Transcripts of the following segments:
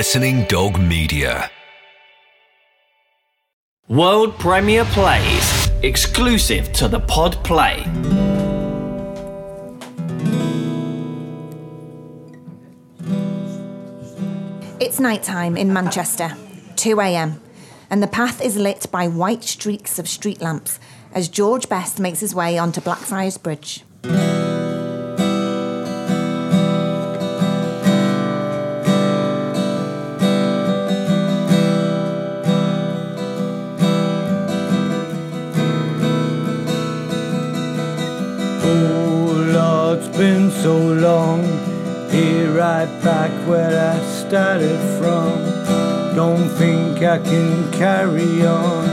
Listening Dog Media. World Premiere Plays, exclusive to the Pod Play. It's nighttime in Manchester, 2 a.m., and the path is lit by white streaks of street lamps as George Best makes his way onto Blackfriars Bridge. So long. Here right back where I started from. Don't think I can carry on.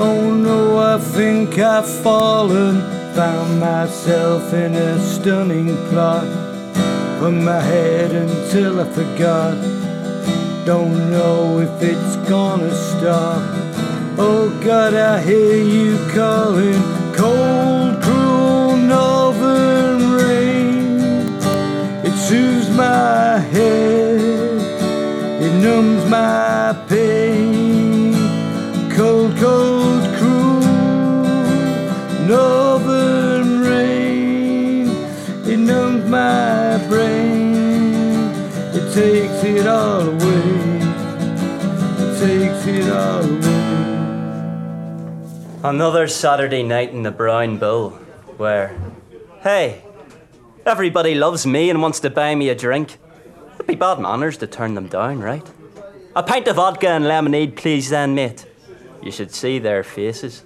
Oh no, I think I've fallen. Found myself in a stunning plot. Put my head until I forgot. Don't know if it's gonna stop. Oh God, I hear you calling. Cold, my head. It numbs my pain. Cold, cold, cruel northern rain. It numbs my brain. It takes it all away. It takes it all away. Another Saturday night in the Brown Bull, where, hey, everybody loves me and wants to buy me a drink. It'd be bad manners to turn them down, right? A pint of vodka and lemonade, please, then, mate. You should see their faces.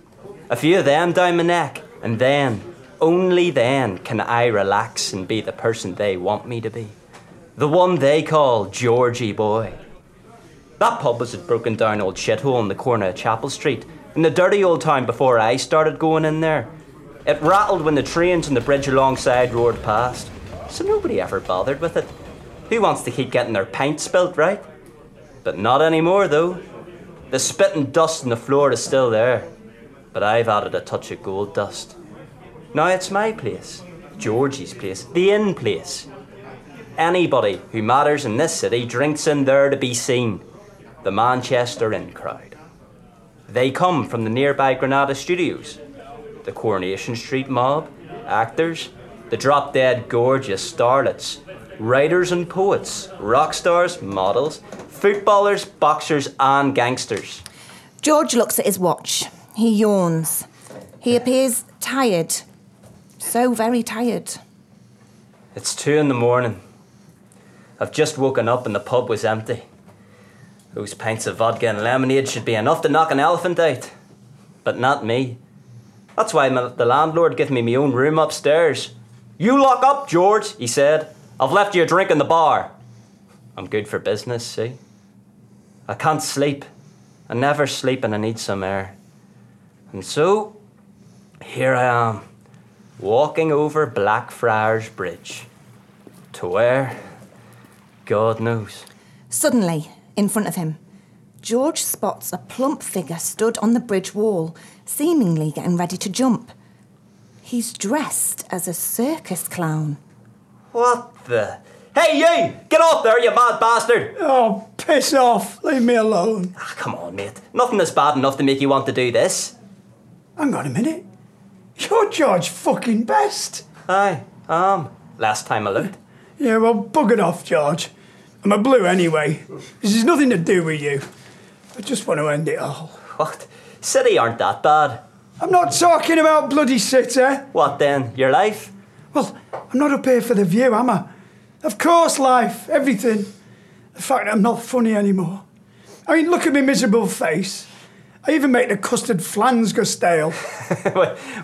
A few of them down my neck, and then, only then, can I relax and be the person they want me to be. The one they call Georgie Boy. That pub was a broken down old shithole in the corner of Chapel Street, in the dirty old town before I started going in there. It rattled when the trains and the bridge alongside roared past, so nobody ever bothered with it. Who wants to keep getting their pints spilt, right? But not anymore, though. The spit and dust on the floor is still there, but I've added a touch of gold dust. Now it's my place, Georgie's place, the inn place. Anybody who matters in this city drinks in there to be seen. The Manchester Inn crowd. They come from the nearby Granada studios, the Coronation Street mob, actors, the drop dead gorgeous starlets, writers and poets, rock stars, models, footballers, boxers, and gangsters. George looks at his watch. He yawns. He appears tired. So very tired. It's two in the morning. I've just woken up and the pub was empty. Those pints of vodka and lemonade should be enough to knock an elephant out. But not me. That's why my, the landlord gave me my own room upstairs. You lock up, George, he said. I've left you a drink in the bar. I'm good for business, see? I can't sleep. I never sleep and I need some air. And so, here I am, walking over Blackfriars Bridge. To where? God knows. Suddenly, in front of him, George spots a plump figure stood on the bridge wall, seemingly getting ready to jump. He's dressed as a circus clown. What the? Hey, you! Get off there, you mad bastard! Oh, piss off. Leave me alone. Ah, come on, mate. Nothing is bad enough to make you want to do this. Hang on a minute. You're George fucking Best. Aye, um, last time I looked. Yeah, well, bug it off, George. I'm a blue anyway. This has nothing to do with you. I just want to end it all. What? City aren't that bad. I'm not talking about bloody city. What then? Your life? Well, I'm not up here for the view, am I? Of course, life, everything. The fact that I'm not funny anymore. I mean, look at my miserable face. I even make the custard flans go stale.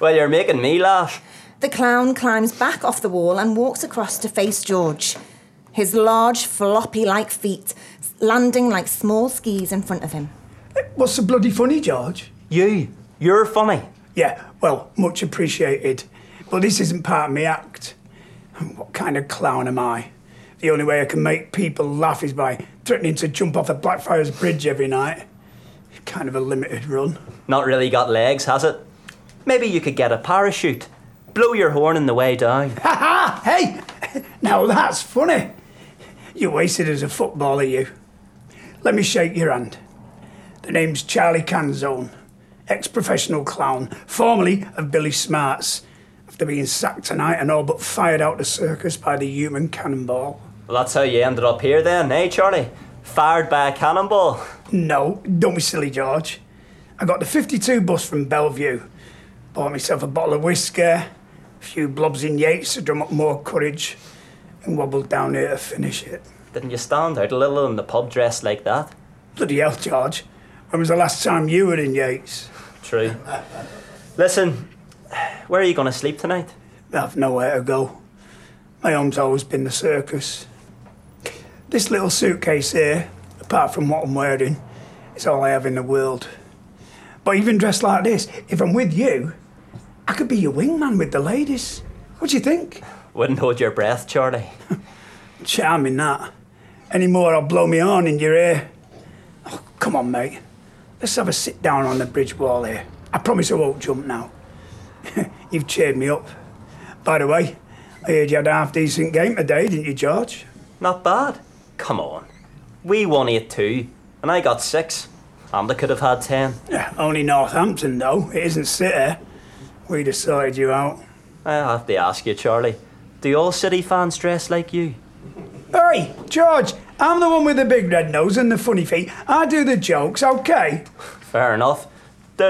well, you're making me laugh. The clown climbs back off the wall and walks across to face George. His large, floppy like feet landing like small skis in front of him. What's so bloody funny, George? You. You're funny. Yeah, well, much appreciated. But this isn't part of my act. What kind of clown am I? The only way I can make people laugh is by threatening to jump off the Blackfriars Bridge every night. Kind of a limited run. Not really got legs, has it? Maybe you could get a parachute. Blow your horn on the way down. Ha ha! Hey! Now that's funny. You're wasted as a footballer, you. let me shake your hand. The name's Charlie Canzone, ex professional clown, formerly of Billy Smarts, after being sacked tonight and all but fired out the circus by the human cannonball. Well, that's how you ended up here then, eh, Charlie? Fired by a cannonball. No, don't be silly, George. I got the 52 bus from Belle Vue, bought myself a bottle of whiskey, a few blobs in Yates to drum up more courage, and wobbled down here to finish it. Didn't you stand out a little in the pub dressed like that? Bloody hell, George. When was the last time you were in Yates? True. Listen, where are you going to sleep tonight? I've nowhere to go. My home's always been the circus. This little suitcase here, apart from what I'm wearing, is all I have in the world. But even dressed like this, if I'm with you, I could be your wingman with the ladies. What do you think? Wouldn't hold your breath, Charlie. Charming that. Any more, I'll blow me on in your ear. Oh, come on, mate. Let's have a sit down on the bridge wall here. I promise I won't jump now. You've cheered me up. By the way, I heard you had a half decent game today, didn't you, George? Not bad. Come on. We won 8 2, and I got 6. Amda could have had 10. Yeah, only Northampton, though. It isn't City. We decided you out. I have to ask you, Charlie. Do all City fans dress like you? Hey, George, I'm the one with the big red nose and the funny feet. I do the jokes, okay? Fair enough. Do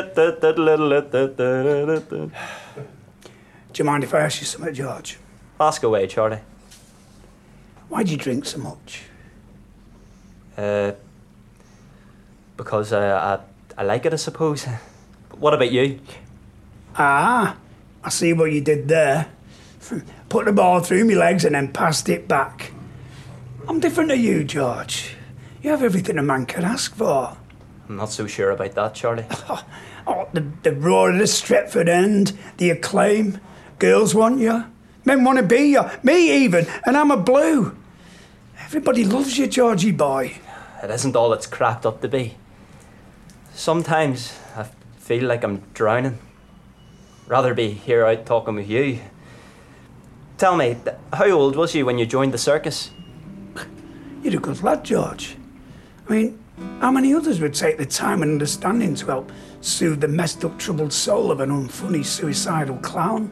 you mind if I ask you something, George? Ask away, Charlie. Why do you drink so much? Uh, because uh, I, I like it, I suppose. What about you? Ah, I see what you did there. Put the ball through my legs and then passed it back. I'm different to you, George. You have everything a man can ask for. I'm not so sure about that, Charlie. Oh, the, the roar of the Stretford end, the acclaim. Girls want you. Men want to be you. Me even. And I'm a blue. Everybody loves you, Georgie boy. It isn't all it's cracked up to be. Sometimes I feel like I'm drowning. Rather be here out talking with you. Tell me, how old was you when you joined the circus? You're a good lad, George. I mean, how many others would take the time and understanding to help soothe the messed up, troubled soul of an unfunny, suicidal clown?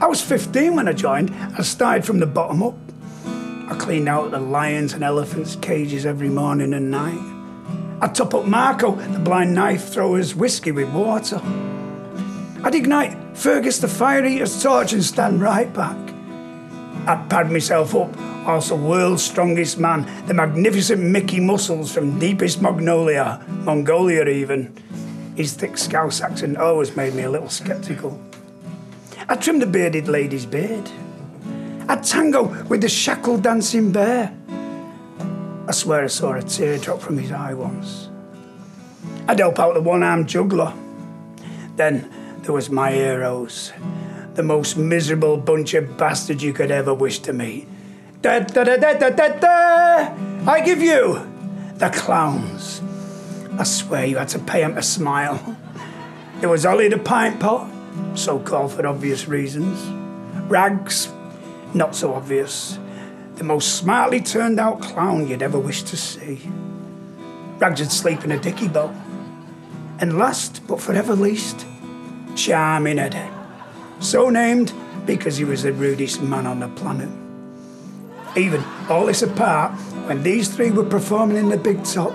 I was 15 when I joined. I started from the bottom up. I cleaned out the lions and elephants' cages every morning and night. I top up Marco, the blind knife thrower's whiskey with water. I'd ignite Fergus the fire eater's torch and stand right back. I'd pad myself up, also world's strongest man, the magnificent Mickey Muscles from deepest Magnolia, Mongolia even. His thick Scouse accent always made me a little sceptical. I trimmed the bearded lady's beard. I'd tango with the shackled dancing bear. I swear I saw a tear drop from his eye once. I'd help out the one-armed juggler. Then there was my heroes, the most miserable bunch of bastards you could ever wish to meet. Da da da da da da! I give you the clowns. I swear you had to pay 'em to smile. There was Ollie the pint pot, so called for obvious reasons. Rags, not so obvious. The most smartly turned out clown you'd ever wish to see. Rags would sleep in a dicky boat. And last, but forever least, Charming Eddie. So named because he was the rudest man on the planet. Even all this apart, when these three were performing in the big top,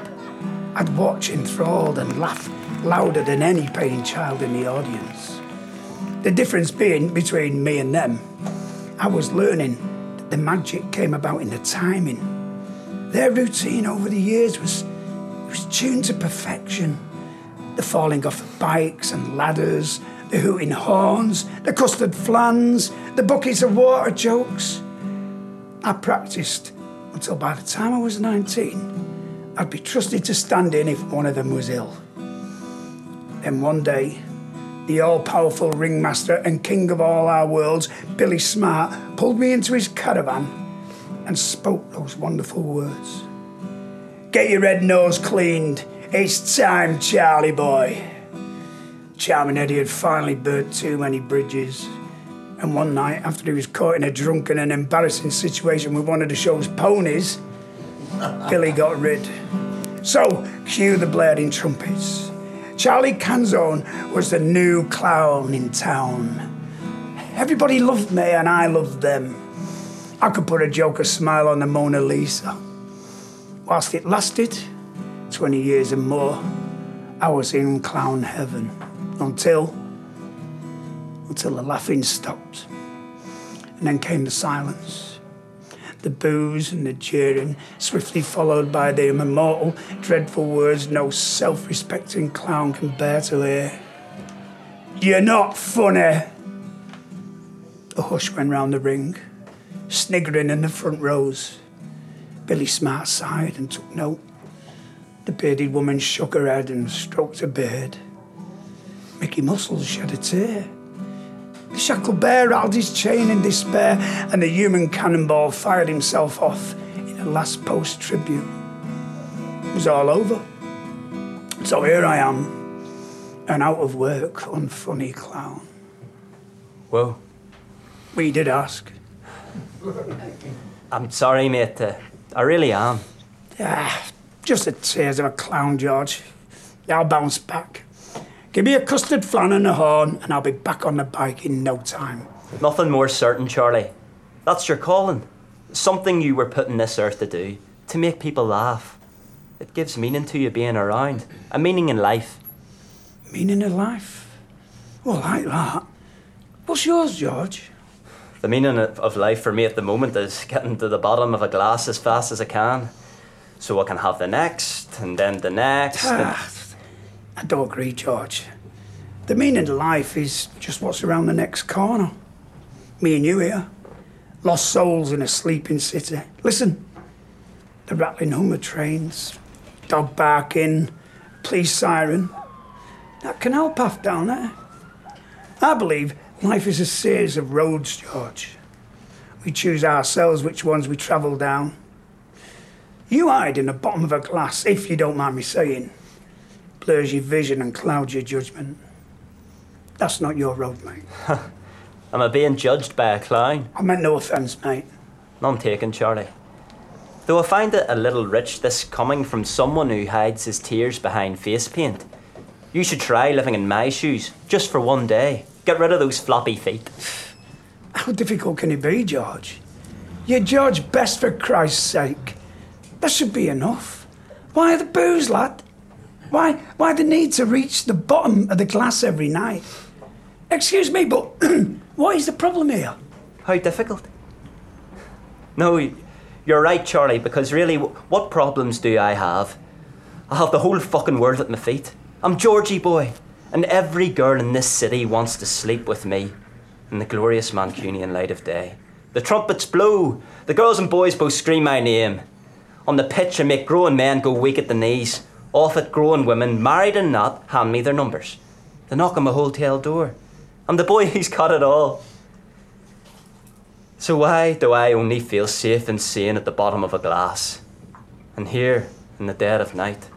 I'd watch enthralled and laugh louder than any paying child in the audience. The difference being between me and them, I was learning that the magic came about in the timing. Their routine over the years was, was tuned to perfection. The falling off of bikes and ladders, the hooting horns, the custard flans, the buckets of water jokes. I practiced until by the time I was 19, I'd be trusted to stand in if one of them was ill. Then one day, the all powerful ringmaster and king of all our worlds, Billy Smart, pulled me into his caravan and spoke those wonderful words Get your red nose cleaned. It's time, Charlie boy. Charming Eddie had finally burnt too many bridges. And one night, after he was caught in a drunken and embarrassing situation with one of the show's ponies, Billy got rid. So, cue the blaring trumpets. Charlie Canzone was the new clown in town. Everybody loved me and I loved them. I could put a joker smile on the Mona Lisa. Whilst it lasted, 20 years and more, I was in clown heaven until until the laughing stopped. And then came the silence. The boos and the jeering, swiftly followed by the immortal, dreadful words no self respecting clown can bear to hear. You're not funny. A hush went round the ring, sniggering in the front rows. Billy Smart sighed and took note. The bearded woman shook her head and stroked her beard. Mickey Muscles shed a tear. The shackled bear rattled his chain in despair, and the human cannonball fired himself off in a last post tribute. It was all over. So here I am, an out of work, unfunny clown. Well, We did ask. I'm sorry, mate. Uh, I really am. Ah, just the tears of a clown, George. I'll bounce back. Give me a custard flan and a horn, and I'll be back on the bike in no time. Nothing more certain, Charlie. That's your calling. Something you were put on this earth to do, to make people laugh. It gives meaning to you being around, a meaning in life. Meaning in life? Well, like that. What's yours, George? The meaning of life for me at the moment is getting to the bottom of a glass as fast as I can, so I can have the next, and then the next. and- Ah, I don't agree, George. The meaning of life is just what's around the next corner. Me and you here, lost souls in a sleeping city. Listen, the rattling hum of trains, dog barking, police siren. That canal path down there. I believe life is a series of roads, George. We choose ourselves which ones we travel down. You hide in the bottom of a glass, if you don't mind me saying blurs your vision and clouds your judgment. That's not your road, mate. Am I being judged by a clown? I meant no offence, mate. None taken, Charlie. Though I find it a little rich, this coming from someone who hides his tears behind face paint. You should try living in my shoes, just for one day. Get rid of those floppy feet. How difficult can it be, George? You're George Best for Christ's sake. That should be enough. Why the booze, lad? Why, why the need to reach the bottom of the glass every night? Excuse me, but what is the problem here? How difficult? No, you're right, Charlie, because really, what problems do I have? I have the whole fucking world at my feet. I'm Georgie boy, and every girl in this city wants to sleep with me in the glorious Mancunian light of day. The trumpets blow, the girls and boys both scream my name. On the pitch, I make grown men go weak at the knees. Off it, grown women, married and not, hand me their numbers. They knock on my hotel door. I'm the boy who's got it all. So why do I only feel safe and sane at the bottom of a glass? And here, in the dead of night,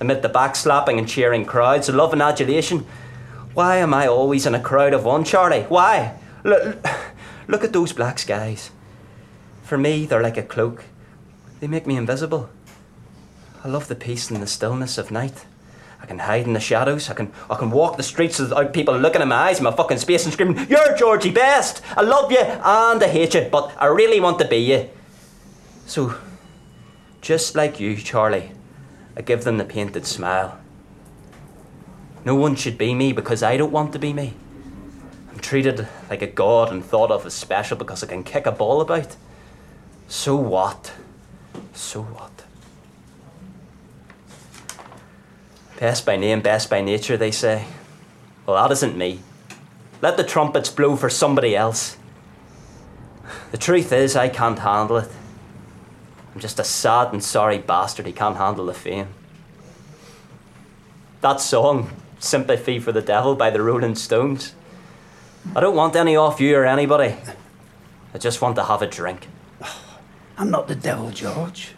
amid the backslapping and cheering crowds love and adulation, why am I always in a crowd of one, Charlie? Why? Look, look at those black skies. For me, they're like a cloak. They make me invisible. I love the peace and the stillness of night. I can hide in the shadows. I can I can walk the streets without people looking in my eyes in my fucking space and screaming, You're Georgie Best! I love you and I hate you, but I really want to be you. So, just like you, Charlie, I give them the painted smile. No one should be me because I don't want to be me. I'm treated like a god and thought of as special because I can kick a ball about. So what? So what? Best by name, best by nature, they say. Well, that isn't me. Let the trumpets blow for somebody else. The truth is, I can't handle it. I'm just a sad and sorry bastard who can't handle the fame. That song, Sympathy for the Devil by the Rolling Stones, I don't want any off you or anybody. I just want to have a drink. I'm not the devil, George.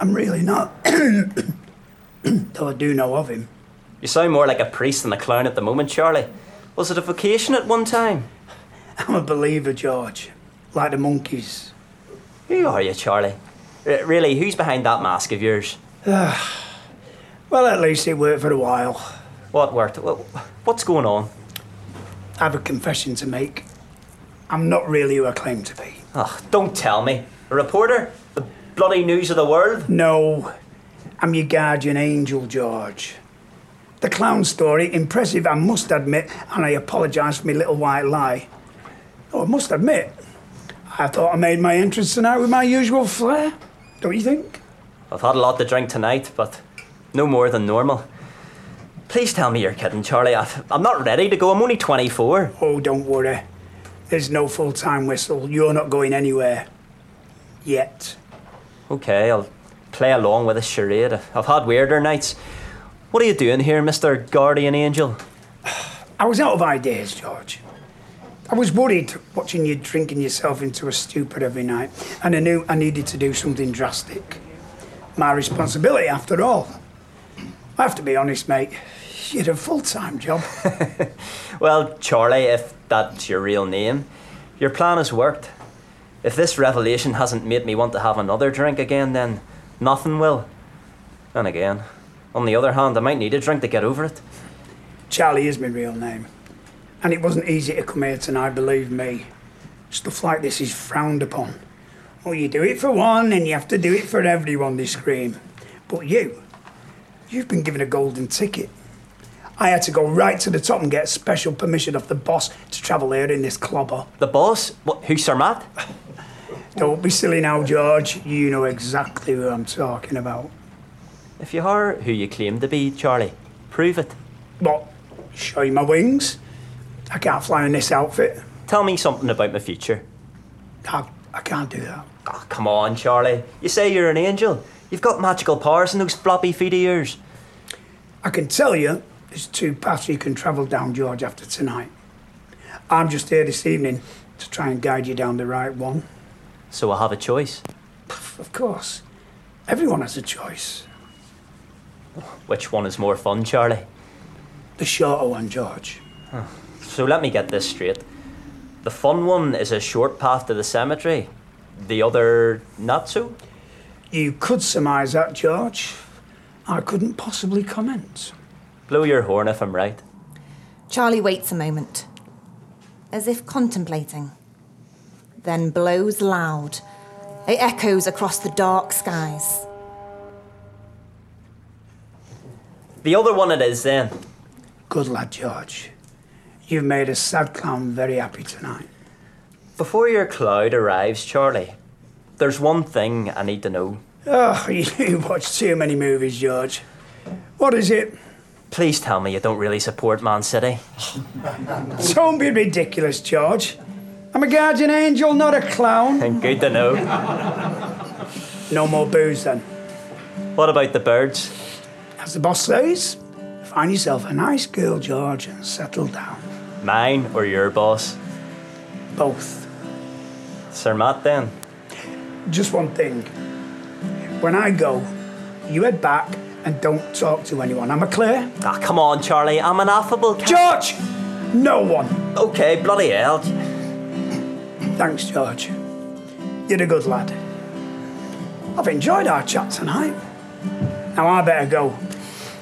I'm really not. Though I do know of him. You sound more like a priest than a clown at the moment, Charlie. Was it a vocation at one time? I'm a believer, George. Like the Monkees. Who are you, Charlie? R- really, who's behind that mask of yours? Well, at least it worked for a while. What worked? Wha- What's going on? I have a confession to make. I'm not really who I claim to be. Oh, don't tell me. A reporter? The bloody news of the world? No, I'm your guardian angel, George. The clown story, impressive, I must admit, and I apologise for my little white lie. Oh, I must admit, I thought I made my entrance tonight with my usual flair. Don't you think? I've had a lot to drink tonight, but no more than normal. Please tell me you're kidding, Charlie. I've, I'm not ready to go. I'm only 24. Oh, don't worry. There's no full time whistle. You're not going anywhere. Yet. Okay, I'll play along with a charade. I've had weirder nights. What are you doing here, Mr. Guardian Angel? I was out of ideas, George. I was worried watching you drinking yourself into a stupor every night, and I knew I needed to do something drastic. My responsibility, after all. I have to be honest, mate. You had a full time job. Well, Charlie, if that's your real name, your plan has worked. If this revelation hasn't made me want to have another drink again, then nothing will. And again, on the other hand, I might need a drink to get over it. Charlie is my real name. And it wasn't easy to come here tonight, believe me. Stuff like this is frowned upon. Well, you do it for one and you have to do it for everyone, they scream. But you, you've been given a golden ticket. I had to go right to the top and get special permission off the boss to travel here in this clobber. The boss? What, who's Sir Matt? Don't be silly now, George. You know exactly who I'm talking about. If you are who you claim to be, Charlie, prove it. What? Show you my wings? I can't fly in this outfit. Tell me something about my future. I, I can't do that. Oh, come on, Charlie. You say you're an angel. You've got magical powers in those floppy feet of yours. I can tell you there's two paths you can travel down, George, after tonight. I'm just here this evening to try and guide you down the right one. So I have a choice. Of course, everyone has a choice. Which one is more fun, Charlie? The shorter one, George. So let me get this straight. The fun one is a short path to the cemetery. The other, not so? You could surmise that, George. I couldn't possibly comment. Blow your horn if I'm right. Charlie waits a moment, as if contemplating, then blows loud. It echoes across the dark skies. The other one it is then. Good lad, George. You've made a sad clown very happy tonight. Before your cloud arrives, Charlie, there's one thing I need to know. Oh, you watch too many movies, George. What is it? Please tell me you don't really support Man City. Don't be ridiculous, George. I'm a guardian angel, not a clown. Good to know. No more booze then. What about the birds? As the boss says, find yourself a nice girl, George, and settle down. Mine or your boss? Both. Sir Matt then? Just one thing. When I go, you head back and don't talk to anyone. Am I clear? Ah, come on, Charlie. I'm an affable cat. George! No one. Okay, bloody hell. Thanks, George. You're a good lad. I've enjoyed our chat tonight. Now I better go.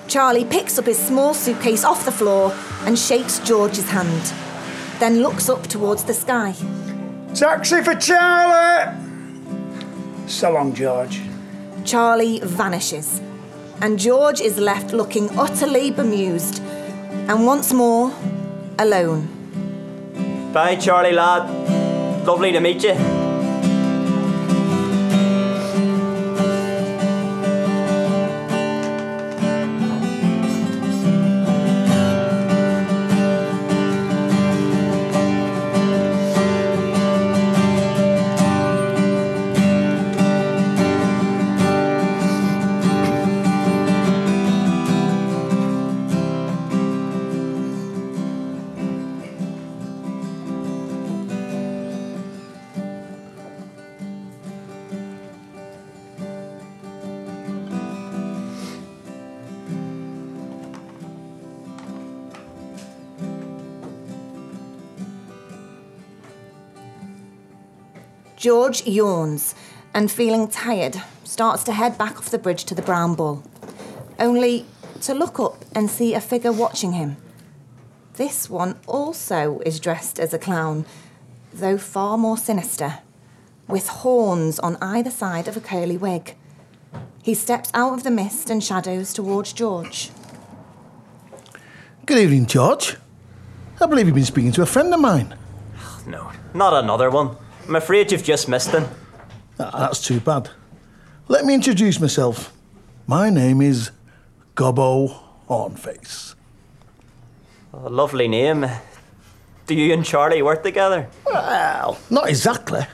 Charlie picks up his small suitcase off the floor and shakes George's hand, then looks up towards the sky. Taxi for Charlie! So long, George. Charlie vanishes, and George is left looking utterly bemused and once more alone. Bye, Charlie lad. Lovely to meet you. George yawns and feeling tired, starts to head back off the bridge to the Brown Bull, only to look up and see a figure watching him. This one also is dressed as a clown, though far more sinister, with horns on either side of a curly wig. He steps out of the mist and shadows towards George. Good evening, George. I believe you've been speaking to a friend of mine. No, not another one. I'm afraid you've just missed him. That's too bad. Let me introduce myself. My name is Gobbo Hornface. A lovely name. Do you and Charlie work together? Well, not exactly.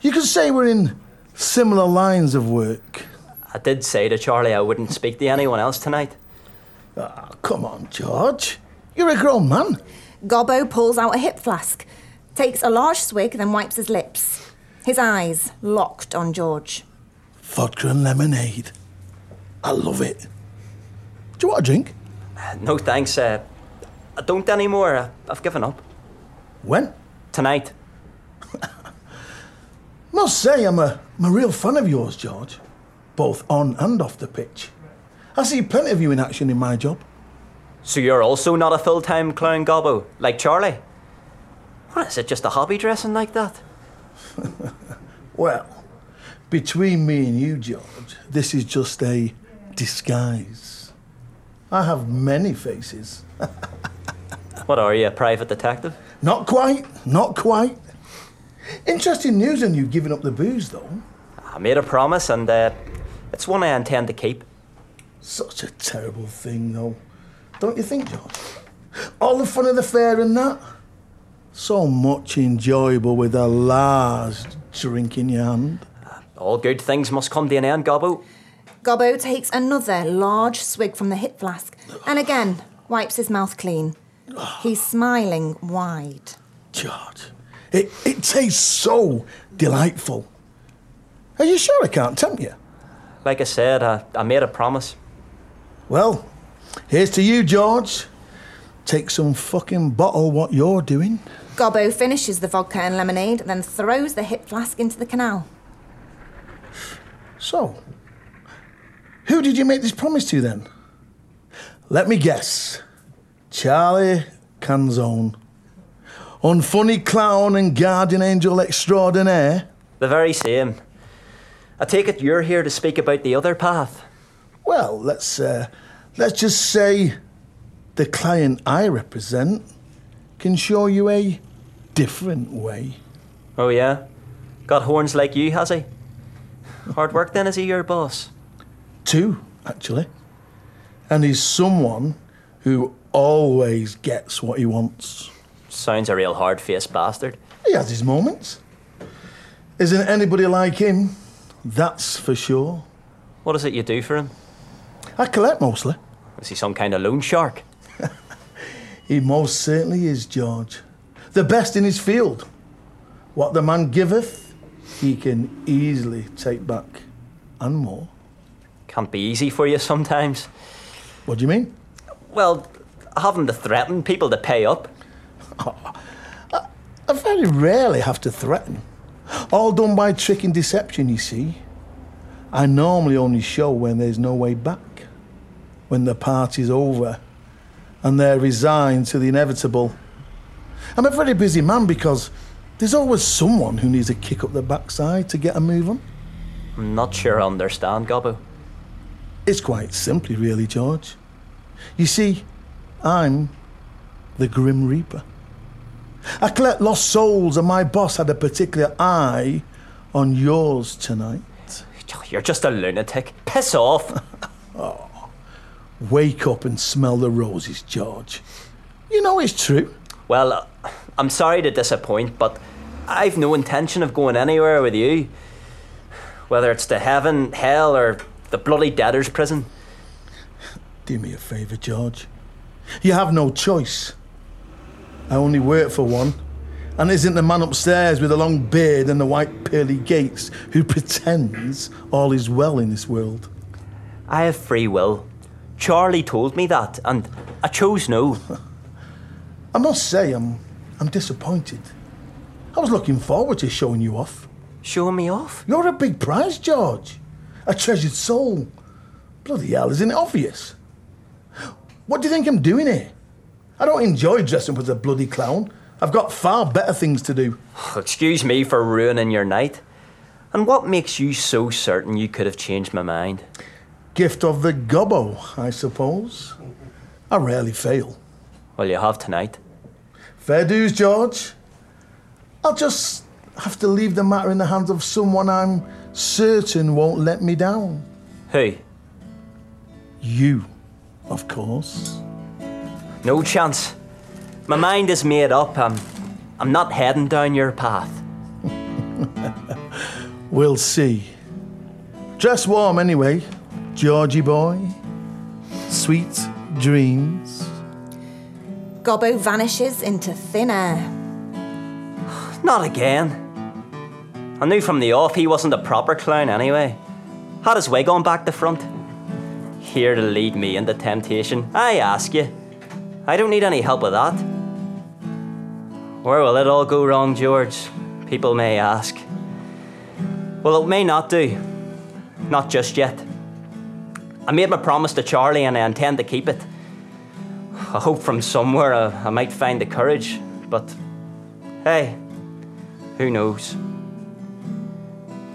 You could say we're in similar lines of work. I did say to Charlie I wouldn't speak to anyone else tonight. Ah, come on, George. You're a grown man. Gobbo pulls out a hip flask, takes a large swig, then wipes his lips. His eyes locked on George. Vodka and lemonade. I love it. Do you want a drink? No thanks. Uh, I don't anymore. I- I've given up. When? Tonight. Must say, I'm a, I'm a real fan of yours, George. Both on and off the pitch. I see plenty of you in action in my job. So you're also not a full time clown gobbo, like Charlie? What is it, just a hobby dressing like that? Well, between me and you, George, this is just a disguise. I have many faces. What are you, a private detective? Not quite, not quite. Interesting news on you giving up the booze, though. I made a promise and uh, it's one I intend to keep. Such a terrible thing, though. Don't you think, George? All the fun of the fair and that. So much enjoyable with a large drink in your hand. All good things must come to an end, Gobbo. Gobbo takes another large swig from the hip flask and again wipes his mouth clean. He's smiling wide. George, it, it tastes so delightful. Are you sure I can't tempt you? Like I said, I, I made a promise. Well, here's to you, George. Take some fucking bottle what you're doing. Gobbo finishes the vodka and lemonade, then throws the hip flask into the canal. So, who did you make this promise to then? Let me guess. Charlie Canzone. Unfunny clown and guardian angel extraordinaire. The very same. I take it you're here to speak about the other path. Well, let's uh, let's just say the client I represent can show you a different way. Oh, yeah? Got horns like you, has he? Hard work then, is he your boss? Two, actually. And he's someone who always gets what he wants. Sounds a real hard faced bastard. He has his moments. Isn't anybody like him? That's for sure. What is it you do for him? I collect mostly. Is he some kind of loan shark? He most certainly is, George. The best in his field. What the man giveth, he can easily take back. And more. Can't be easy for you sometimes. What do you mean? Well, having to threaten people to pay up. I very rarely have to threaten. All done by trick and deception, you see. I normally only show when there's no way back. When the party's over and they're resigned to the inevitable. I'm a very busy man because there's always someone who needs a kick up the backside to get a move on. I'm not sure I understand, Gobbo. It's quite simply, really, George. You see, I'm the Grim Reaper. I collect lost souls, and my boss had a particular eye on yours tonight. Oh, you're just a lunatic. Piss off. Oh. Wake up and smell the roses, George. You know it's true. well, uh, I'm sorry to disappoint, but I've no intention of going anywhere with you. Whether it's to heaven, hell, or the bloody debtor's prison. Do me a favour, George. You have no choice. I only work for one. And isn't the man upstairs with the long beard and the white pearly gates who pretends all is well in this world? I have free will. Charlie told me that, and I chose no. I must say, I'm, I'm disappointed. I was looking forward to showing you off. Showing me off? You're a big prize, George. A treasured soul. Bloody hell, isn't it obvious? What do you think I'm doing here? I don't enjoy dressing up as a bloody clown. I've got far better things to do. Excuse me for ruining your night. And what makes you so certain you could have changed my mind? Gift of the gobbo, I suppose. I rarely fail. Well, you have tonight. Fair dues, George. I'll just have to leave the matter in the hands of someone I'm certain won't let me down. Who? You, of course. No chance. My mind is made up. I'm, I'm not heading down your path. We'll see. Dress warm anyway, Georgie boy. Sweet dreams. Gobbo vanishes into thin air. Not again. I knew from the off he wasn't a proper clown anyway. Had his wig on back to front. Here to lead me into temptation. I ask you. I don't need any help with that. Where will it all go wrong, George? People may ask. Well, it may not do. Not just yet. I made my promise to Charlie and I intend to keep it. I hope from somewhere I, I might find the courage, but hey, who knows?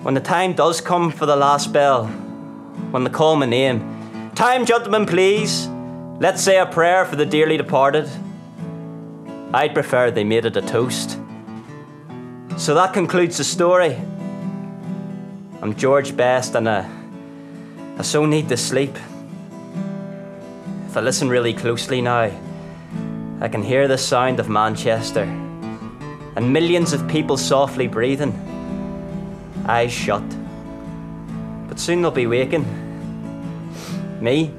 When the time does come for the last bell, when they call my name, time, gentlemen, please, let's say a prayer for the dearly departed. I'd prefer they made it a toast. So that concludes the story. I'm George Best and I, I so need to sleep. If I listen really closely now, I can hear the sound of Manchester and millions of people softly breathing, eyes shut. But soon they'll be waking. Me?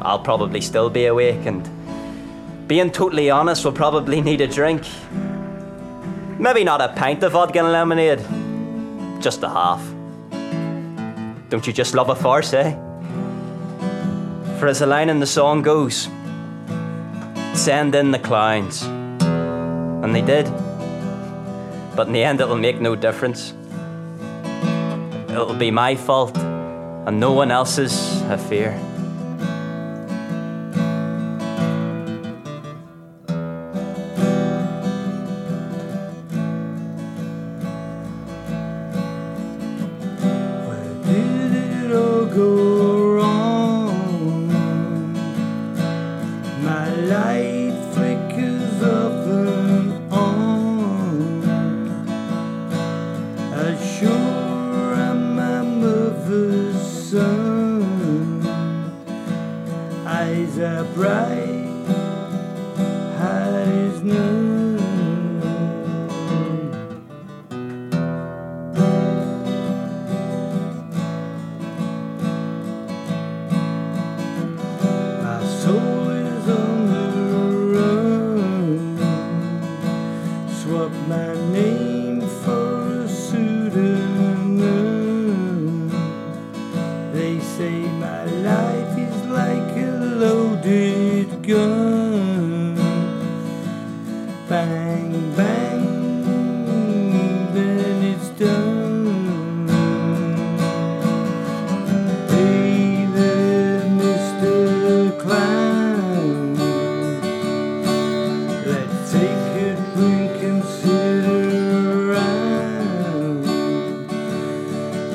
I'll probably still be awake, and being totally honest, we'll probably need a drink. Maybe not a pint of vodka and lemonade, just a half. Don't you just love a farce, eh? For as the line in the song goes, send in the clowns. And they did. But in the end, it'll make no difference. It'll be my fault and no one else's, I fear. Bright,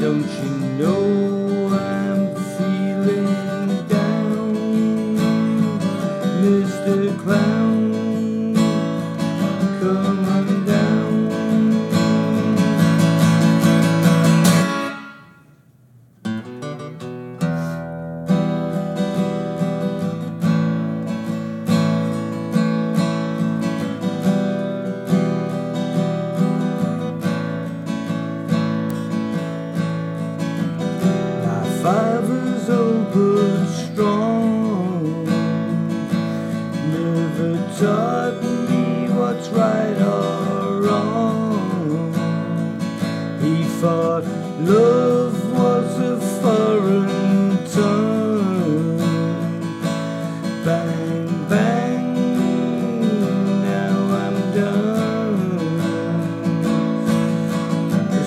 Don't you know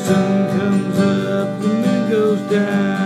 sun comes up, the moon goes down,